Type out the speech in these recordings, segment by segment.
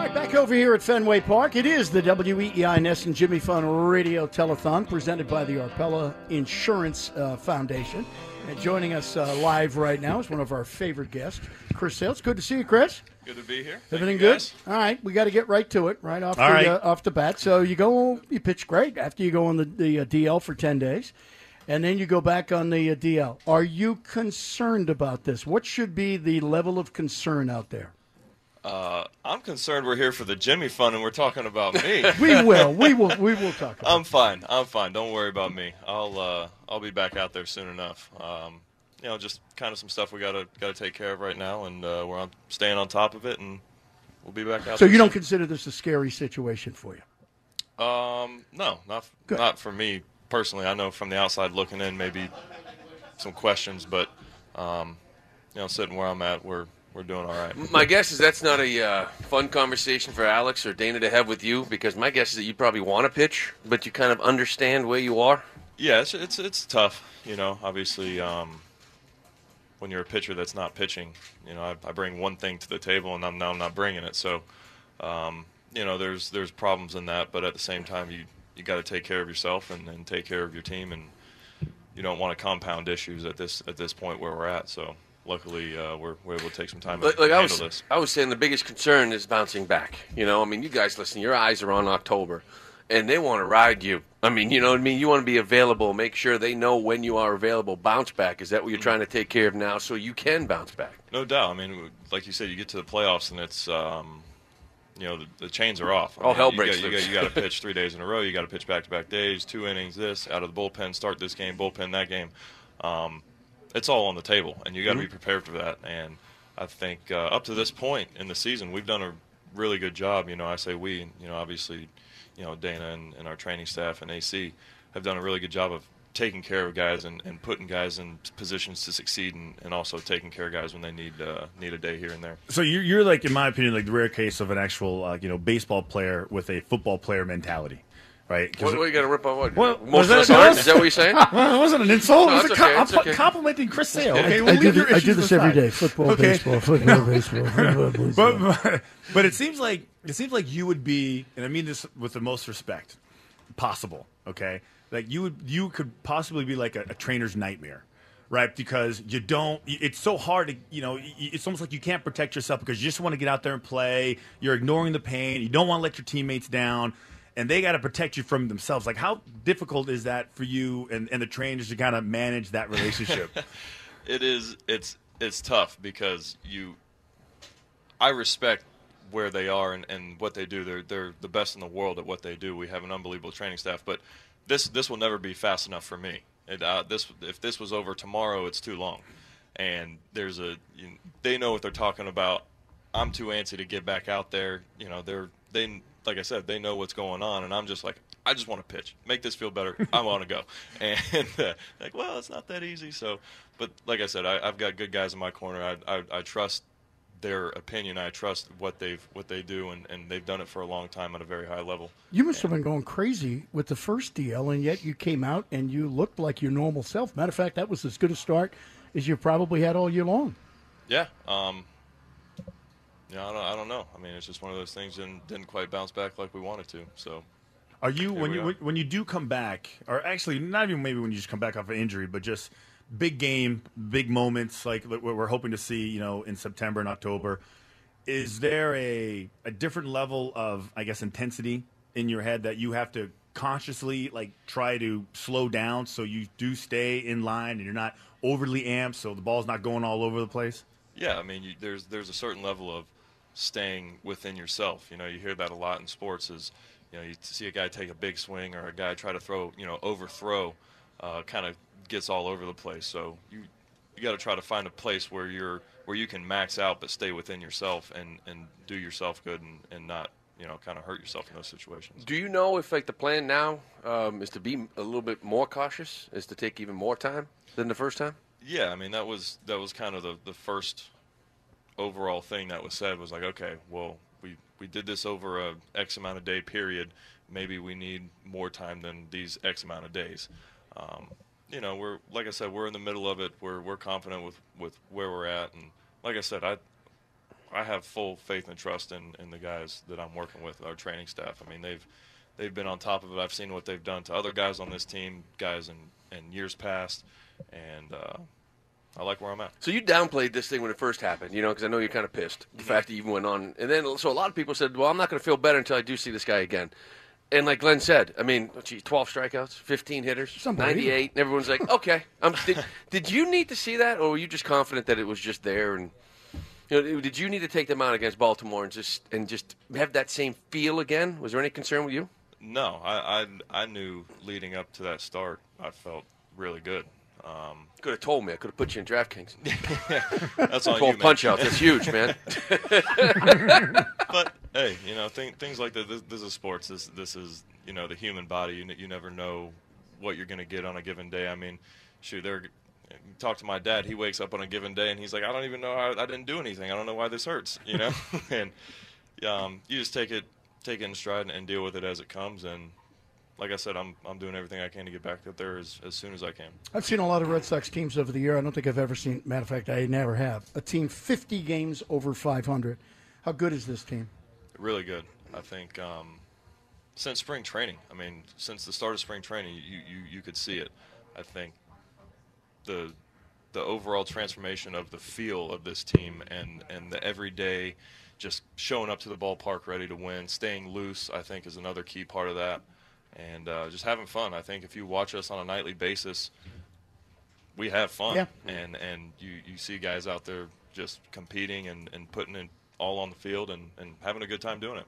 All right, back over here at Fenway Park. It is the WEEI NESN Jimmy Fund Radio Telethon presented by the Arbella Insurance uh, Foundation. And joining us uh, live right now is one of our favorite guests, Chris Sales. Good to see you, Chris. Good to be here. Everything good? All right, we got to get right to it, right off All the right. uh, off the bat. So you go, you pitch great after you go on the, the uh, DL for ten days, and then you go back on the uh, DL. Are you concerned about this? What should be the level of concern out there? Uh, I'm concerned we're here for the Jimmy Fund and we're talking about me. We will, we will, we will talk. About it. I'm fine. I'm fine. Don't worry about me. I'll uh, I'll be back out there soon enough. Um, you know, just kind of some stuff we gotta gotta take care of right now, and uh, we're on, staying on top of it, and we'll be back out. So you don't consider this a scary situation for you? Um, no, not Good. not for me personally. I know from the outside looking in, maybe some questions, but um, you know, sitting where I'm at, we're we're doing all right. My guess is that's not a uh, fun conversation for Alex or Dana to have with you because my guess is that you probably want to pitch, but you kind of understand where you are. Yeah, it's it's it's tough. You know, obviously, um, when you're a pitcher that's not pitching, you know, I, I bring one thing to the table, and I'm now I'm not bringing it. So, um, you know, there's there's problems in that, but at the same time, you you got to take care of yourself and, and take care of your team, and you don't want to compound issues at this at this point where we're at. So, luckily, uh, we're we're able to take some time Like, to like I was, this. I was saying, the biggest concern is bouncing back. You know, I mean, you guys listen. Your eyes are on October, and they want to ride you. I mean, you know what I mean. You want to be available. Make sure they know when you are available. Bounce back. Is that what you're trying to take care of now, so you can bounce back? No doubt. I mean, like you said, you get to the playoffs and it's, um, you know, the, the chains are off. I All mean, hell you breaks got, you, loose. got, you got to pitch three days in a row. You got to pitch back to back days, two innings, this out of the bullpen, start this game, bullpen that game. Um, it's all on the table, and you got to Mm-hmm. be prepared for that. And I think uh, up to this point in the season, we've done a really good job. You know, I say we, you know, obviously, you know, Dana and, and our training staff and AC have done a really good job of taking care of guys and, and putting guys in positions to succeed and, and also taking care of guys when they need uh, need a day here and there. So you're, you're like, in my opinion, like the rare case of an actual, uh, you know, baseball player with a football player mentality, right? 'Cause What, what you got to rip on? What? What- Most was of us that- aren't. Is that what you're saying? Well, it wasn't an insult. No, it was a okay, com- I'm okay. complimenting Chris Sale. Okay, I, We'll I do, leave the, your I do this aside. every day. Football, Okay. baseball, football, baseball, football, baseball. But, but but it seems like it seems like you would be, and I mean this with the most respect possible. Okay, like you would you could possibly be like a, a trainer's nightmare, right? Because you don't. It's so hard to you know. It's almost like you can't protect yourself because you just want to get out there and play. You're ignoring the pain. You don't want to let your teammates down. And they got to protect you from themselves. Like, how difficult is that for you and, and the trainers to kind of manage that relationship? It is. It's it's tough because you. I respect where they are and, and what they do. They're they're the best in the world at what they do. We have an unbelievable training staff, but this this will never be fast enough for me. It, uh, this if this was over tomorrow, it's too long. And there's a you, they know what they're talking about. I'm too antsy to get back out there. You know, they're they like I said, they know what's going on, and I'm just like, I just want to pitch, make this feel better. I want to go, and uh, like, well, it's not that easy. So, but like I said, I, I've got good guys in my corner. I, I, I trust their opinion. I trust what they've what they do, and, and they've done it for a long time at a very high level. You must have been going crazy with the first deal, and yet you came out and you looked like your normal self. Matter of fact, that was as good a start as you probably had all year long. Yeah. Um, yeah, I don't, I don't know. I mean, it's just one of those things and didn't quite bounce back like we wanted to. So, Are you when you are. when, you do come back, or actually not even maybe when you just come back off an injury, but just big game, big moments like what we're hoping to see, you know, in September and October. is there a a different level of I guess intensity in your head that you have to consciously like try to slow down so you do stay in line and you're not overly amped so the ball's not going all over the place? Yeah, I mean, you, there's there's a certain level of staying within yourself. You know, you hear that a lot in sports. Is you know, you see a guy take a big swing or a guy try to throw, you know, overthrow, uh, kind of gets all over the place. So you you got to try to find a place where you're where you can max out but stay within yourself and and do yourself good and, and not you know kind of hurt yourself in those situations. Do you know if like the plan now um, is to be a little bit more cautious, is to take even more time than the first time? Yeah, I mean that was that was kind of the the first overall thing that was said was like, okay, well we we did this over a X amount of day period. Maybe we need more time than these X amount of days. Um, you know, we're like I said, we're in the middle of it. We're we're confident with with where we're at, and like I said, I I have full faith and trust in, in the guys that I'm working with, our training staff. I mean, they've they've been on top of it. I've seen what they've done to other guys on this team, guys in, in years past, and uh, I like where I'm at. So you downplayed this thing when it first happened, you know, because I know you're kind of pissed the fact that you even went on, and then so a lot of people said, "Well, I'm not going to feel better until I do see this guy again." And like Glenn said, I mean, gee, 12 strikeouts, 15 hitters, 98, and everyone's like, "Okay." Um, did, did you need to see that, or were you just confident that it was just there? And you know, did you need to take them out against Baltimore and just and just have that same feel again? Was there any concern with you? No, I I, I knew leading up to that start, I felt really good. Um, Could have told me. I could have put you in DraftKings. that's on you, Twelve man. punch outs. That's huge, man. but hey, you know, th- things like that. This, this is sports. This this is you know the human body. You, n- you never know what you're going to get on a given day. I mean, shoot, there. Talk to my dad. He wakes up on a given day and he's like, I don't even know. I, I didn't do anything. I don't know why this hurts. You know, and um, you just take it take it in stride and, and deal with it as it comes. And like I said, I'm I'm doing everything I can to get back up there as, as soon as I can. I've seen a lot of Red Sox teams over the year. I don't think I've ever seen. Matter of fact, I never have a team 50 games over 500. How good is this team? Really good. I think um, since spring training. I mean, since the start of spring training, you, you, you could see it. I think the the overall transformation of the feel of this team and, and the everyday just showing up to the ballpark ready to win, staying loose, I think is another key part of that. And uh, just having fun. I think if you watch us on a nightly basis, we have fun. Yeah. And and you, you see guys out there just competing and, and putting it all on the field and, and having a good time doing it.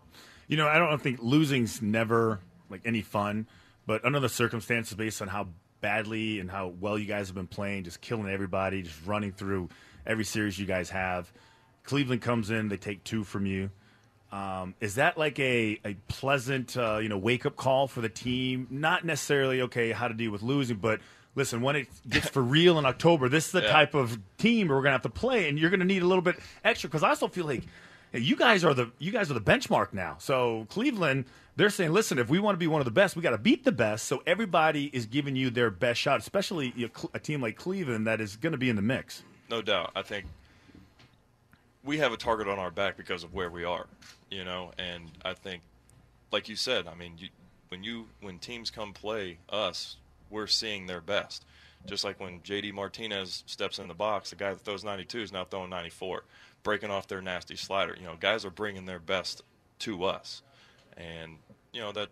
You know, I don't think losing's never like any fun, but under the circumstances, based on how badly and how well you guys have been playing, just killing everybody, just running through every series you guys have. Cleveland comes in, they take two from you. Um, is that like a, a pleasant, uh, you know, wake up call for the team? Not necessarily okay how to deal with losing, but listen, when it gets for real in October, this is the Yeah. type of team we're gonna have to play, and you're gonna need a little bit extra. Because I also feel like hey, you guys are the you guys are the benchmark now. So Cleveland, they're saying, listen, if we want to be one of the best, we got to beat the best. So everybody is giving you their best shot, especially a team like Cleveland that is going to be in the mix. no doubt. I think we have a target on our back because of where we are, you know, and I think, like you said, I mean, you, when you when teams come play us, we're seeing their best. Just like when JD Martinez steps in the box, the guy that throws 92 is now throwing 94, breaking off their nasty slider. You know, guys are bringing their best to us, and you know that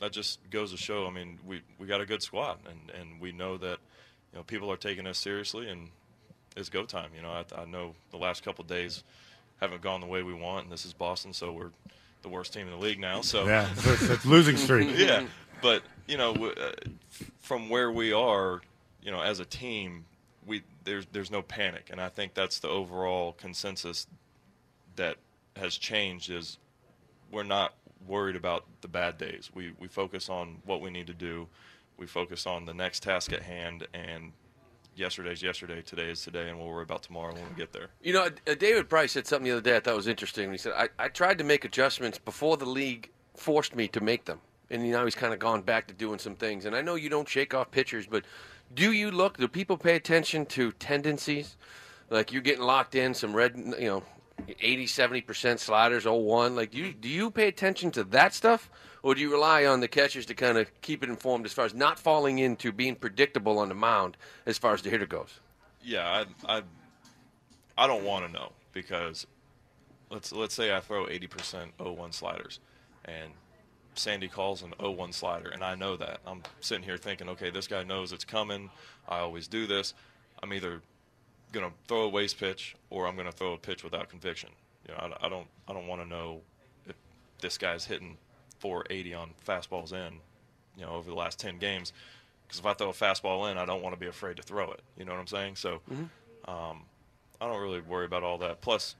that just goes to show. I mean, we we got a good squad, and and we know that you know people are taking us seriously, and it's go time. You know, I, I know the last couple of days haven't gone the way we want, and this is Boston, so we're the worst team in the league now. So Yeah, it's, it's losing streak. yeah, but you know, w- uh, from where we are, you know, as a team, we there's there's no panic, and I think that's the overall consensus that has changed. Is we're not worried about the bad days. We we focus on what we need to do. We focus on the next task at hand, and yesterday's yesterday, today is today, and we'll worry about tomorrow when we get there. You know, uh, David Price said something the other day I thought was interesting. He said, I, I tried to make adjustments before the league forced me to make them. And now he's kind of gone back to doing some things. And I know you don't shake off pitchers, but do you look, do people pay attention to tendencies? Like you're getting locked in, some red, you know, 80, 70% sliders, 01. Like, do you, do you pay attention to that stuff? Or do you rely on the catchers to kind of keep it informed as far as not falling into being predictable on the mound as far as the hitter goes? Yeah, I I, I don't want to know because let's let's say I throw 80% 0-1 sliders, and Sandy calls an 0-1 slider, and I know that. I'm sitting here thinking, okay, this guy knows it's coming. I always do this. I'm either going to throw a waste pitch or I'm going to throw a pitch without conviction. You know, I, I don't I don't want to know if this guy's hitting 480 on fastballs in, you know, over the last 10 games. Because if I throw a fastball in, I don't want to be afraid to throw it. You know what I'm saying? So um, I don't really worry about all that. Plus,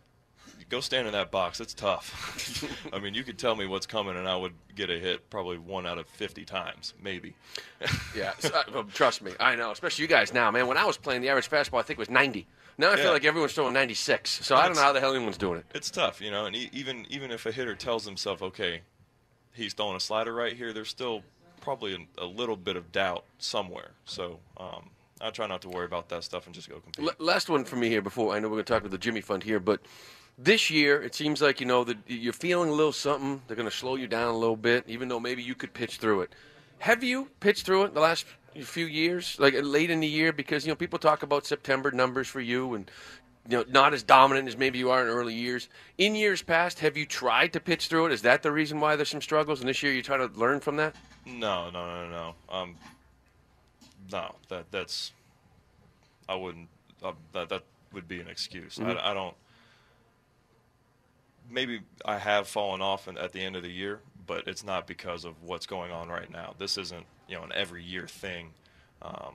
go stand in that box. It's tough. I mean, you could tell me what's coming, and I would get a hit probably one out of 50 times, maybe. Yeah, so, uh, well, trust me, I know. Especially you guys now, man. When I was playing, the average fastball I think was 90. Now I Yeah. feel like everyone's throwing 96. So I don't know how the hell anyone's doing it. it's tough, you know. And e- even even if a hitter tells himself, okay, he's throwing a slider right here, there's still probably a, a little bit of doubt somewhere. So um, I try not to worry about that stuff and just go compete. L- last one for me here before I know we're going to talk about the Jimmy Fund here, but this year it seems like you know that you're feeling a little something. They're going to slow you down a little bit, even though maybe you could pitch through it. Have you pitched through it the last few years, like late in the year? Because you know people talk about September numbers for you, and you know not as dominant as maybe you are in early years. In years past, have you tried to pitch through it? Is that the reason why there's some struggles? And this year you try to learn from that? No, no, no, no. Um, no, that that's I wouldn't. Uh, that that would be an excuse. I, I don't. Maybe I have fallen off in, at the end of the year, but it's not because of what's going on right now. This isn't you know an every year thing. Um,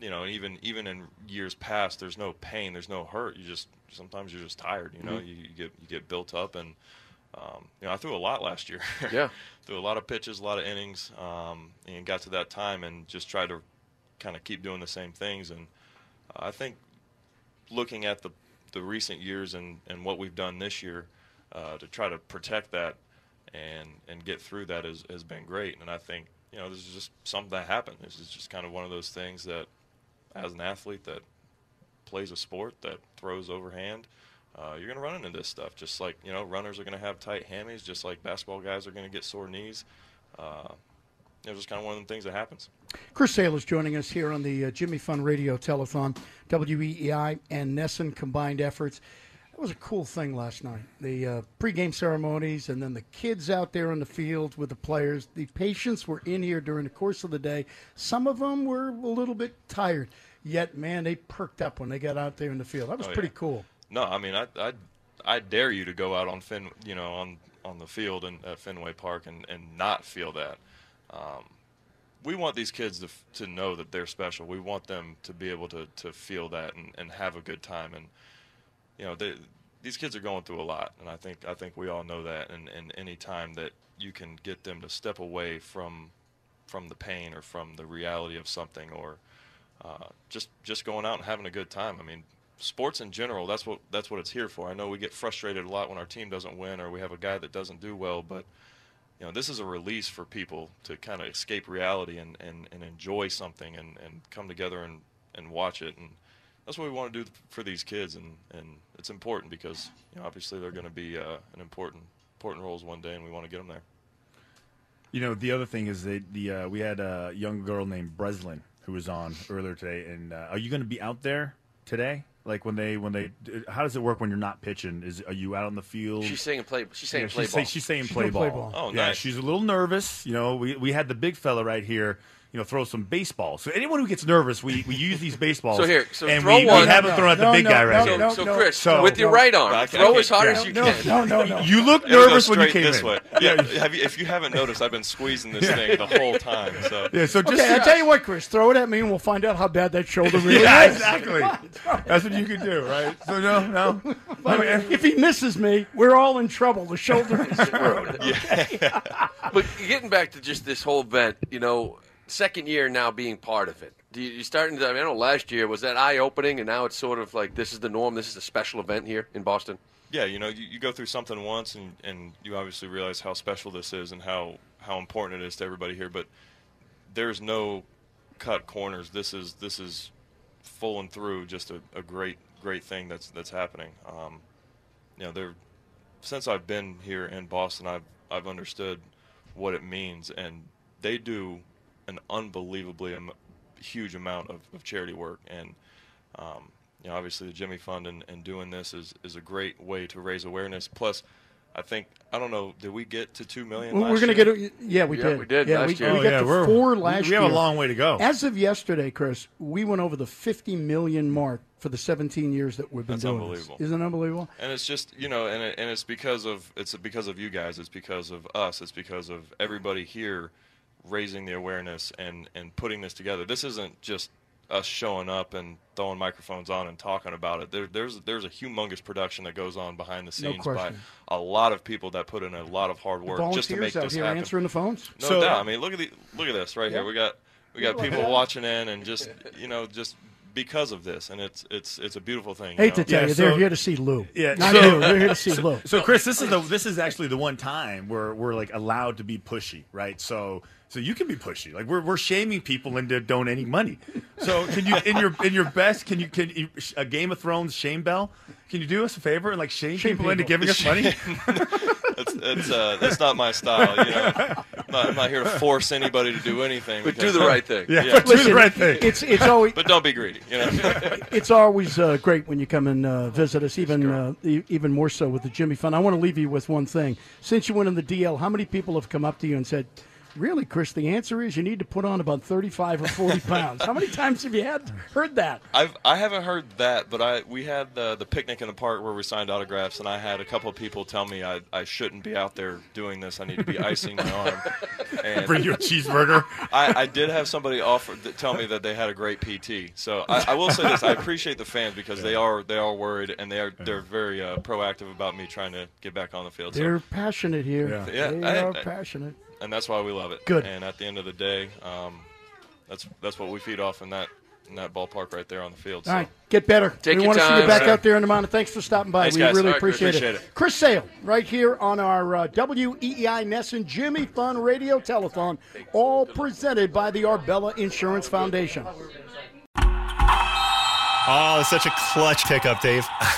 you know, even even in years past, there's no pain, there's no hurt. You just sometimes you're just tired. You know, you, you get you get built up, and um, you know, I threw a lot last year. Yeah. threw a lot of pitches, a lot of innings, um, and got to that time and just tried to kind of keep doing the same things. And uh, I think looking at the the recent years and, and what we've done this year uh, to try to protect that and and get through that has, has been great. And I think you know this is just something that happened. This is just kind of one of those things that, as an athlete that plays a sport that throws overhand, uh, you're going to run into this stuff. Just like you know, runners are going to have tight hammies. Just like basketball guys are going to get sore knees. Uh, it's just kind of one of the things that happens. Chris Sale's joining us here on the uh, Jimmy Fund Radio Telethon, WEEI and NESN combined efforts. That was a cool thing last night. The uh, pregame ceremonies and then the kids out there on the field with the players. The patients were in here during the course of the day. Some of them were a little bit tired, yet man, they perked up when they got out there in the field. That was Oh, pretty yeah. cool. No, I mean, I, I, I dare you to go out on Fin, you know, on on the field and at Fenway Park and, and not feel that. Um, we want these kids to to know that they're special. We want them to be able to, to feel that and, and have a good time. And you know, they, these kids are going through a lot, and I think I think we all know that. And, and any time that you can get them to step away from from the pain or from the reality of something or uh, just just going out and having a good time. I mean, sports in general, that's what that's what it's here for. I know we get frustrated a lot when our team doesn't win or we have a guy that doesn't do well, but you know, this is a release for people to kind of escape reality and, and, and enjoy something and, and come together and, and watch it. And that's what we want to do for these kids. And, and it's important because, you know, obviously they're going to be uh, an important, important roles one day and we want to get them there. You know, the other thing is that the uh, we had a young girl named Breslin who was on earlier today. And uh, are you going to be out there today? Like when they when they how does it work when you're not pitching? Is are you out on the field? She's saying play. She's saying Yeah, play she's, ball. say- she's saying She's play gonna ball. play ball. Oh, yeah, she's a little nervous. You know, we we had the big fella right here. You know, throw some baseball. So anyone who gets nervous, we, we use these baseballs. So here, so and throw we, one. we have them thrown at the No, big no, guy right no, so, here. no. so Chris, So- with your no. right arm, I- I throw can't- as hard yeah. as you No, can. no, no, no. You look nervous when you came this in. way. Yeah, have you, if you haven't noticed, I've been squeezing this thing the whole time. So Yeah, so just Okay, I tell you what, Chris, throw it at me and we'll find out how bad that shoulder really yeah, is. exactly. That's what you could do, right? So no, no. I mean, If he misses me, we're all in trouble. The shoulder is screwed. But getting back to just this whole event, you know, second year now being part of it. Do you, you starting to? I, mean, I know last year was that eye opening, and now it's sort of like this is the norm. This is a special event here in Boston. yeah, you know, you, you go through something once, and, and you obviously realize how special this is and how, how important it is to everybody here. But there's no cut corners. This is this is full and through just a, a great great thing that's that's happening. Um, you know, there since I've been here in Boston, I've I've understood what it means, and they do an unbelievably am- huge amount of, of charity work, and um, you know, obviously the Jimmy Fund and, and doing this is, is a great way to raise awareness. Plus, I think I don't know. Did we get to two million? Well, last we're going to get. A, yeah, we Yeah, did. we did Yeah, last we, year. we Oh, got yeah, to we're- four we- last we have a long way to go. As of yesterday, Chris, we went over the 50 million mark for the 17 years that we've been That's doing unbelievable. this. Isn't it unbelievable? And it's just you know, and it, and it's because of it's because of you guys. It's because of us. It's because of everybody here raising the awareness and and putting this together. This isn't just us showing up and throwing microphones on and talking about it. There, there's there's a humongous production that goes on behind the No scenes by a lot of people that put in a lot of hard work just to Volunteers make out this here happen. answering the phones. No So- doubt. I mean, look at the look at this right Yeah. here. We got we got people watching in and just you know just because of this, and it's it's it's a beautiful thing. you Hate to tell Yeah, you, they're so- here to see Lou. Yeah, not so- you. They're here to see Lou. So, Chris, this is the this is actually the one time where we're like allowed to be pushy, right? So, so you can be pushy. Like we're we're shaming people into donating money. So, can you in your in your best can you can you, a Game of Thrones shame bell? Can you do us a favor and like shame, Shame people, into giving us money? That's that's uh, that's not my style. You know, I'm not, I'm not here to force anybody to do anything. But do the right thing. Yeah, Yeah. but do the right thing. It's it's always. but don't be greedy. You know. it's always uh, great when you come and uh, visit us. Even uh, e- even more so with the Jimmy Fund. I want to leave you with one thing. Since you went in the DL, how many people have come up to you and said? Really, Chris? The answer is you need to put on about thirty-five or forty pounds. How many times have you had heard that? I've I haven't heard that, but I we had the the picnic in the park where we signed autographs, and I had a couple of people tell me I, I shouldn't be out there doing this. I need to be icing my arm. And Bring you a cheeseburger. I, I did have somebody offer that tell me that they had a great PT. So I, I will say this: I appreciate the fans because they are they are worried and they are they're very uh, proactive about me trying to get back on the field. They're passionate here. Yeah. Yeah, they I- are I- passionate. And that's why we love it. Good. And at the end of the day, um, that's that's what we feed off in that in that ballpark right there on the field. All so. right, get better. Take we your want to see you back sir. out there in the mountain. Thanks for stopping by. Thanks, we guys. really All right, appreciate, appreciate it. it. Chris Sale, right here on our uh, WEEI NESN Jimmy Fund Radio Telethon, all presented by the Arbella Insurance Foundation. Oh, such a clutch pickup, Dave.